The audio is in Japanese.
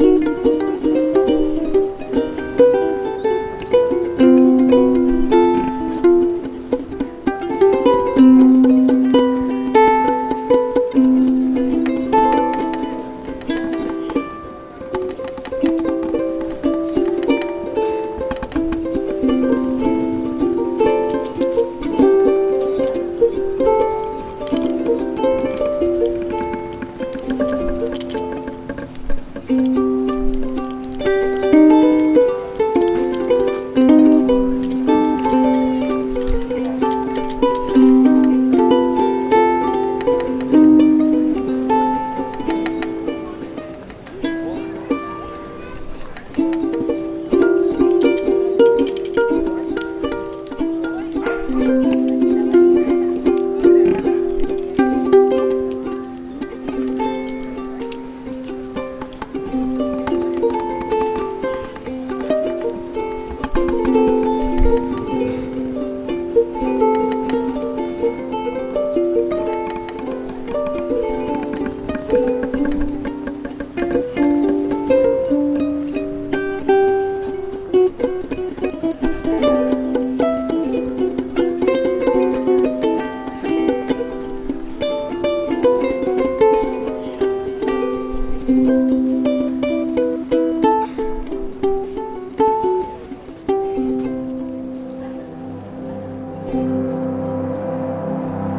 Bye. thank mm -hmm. you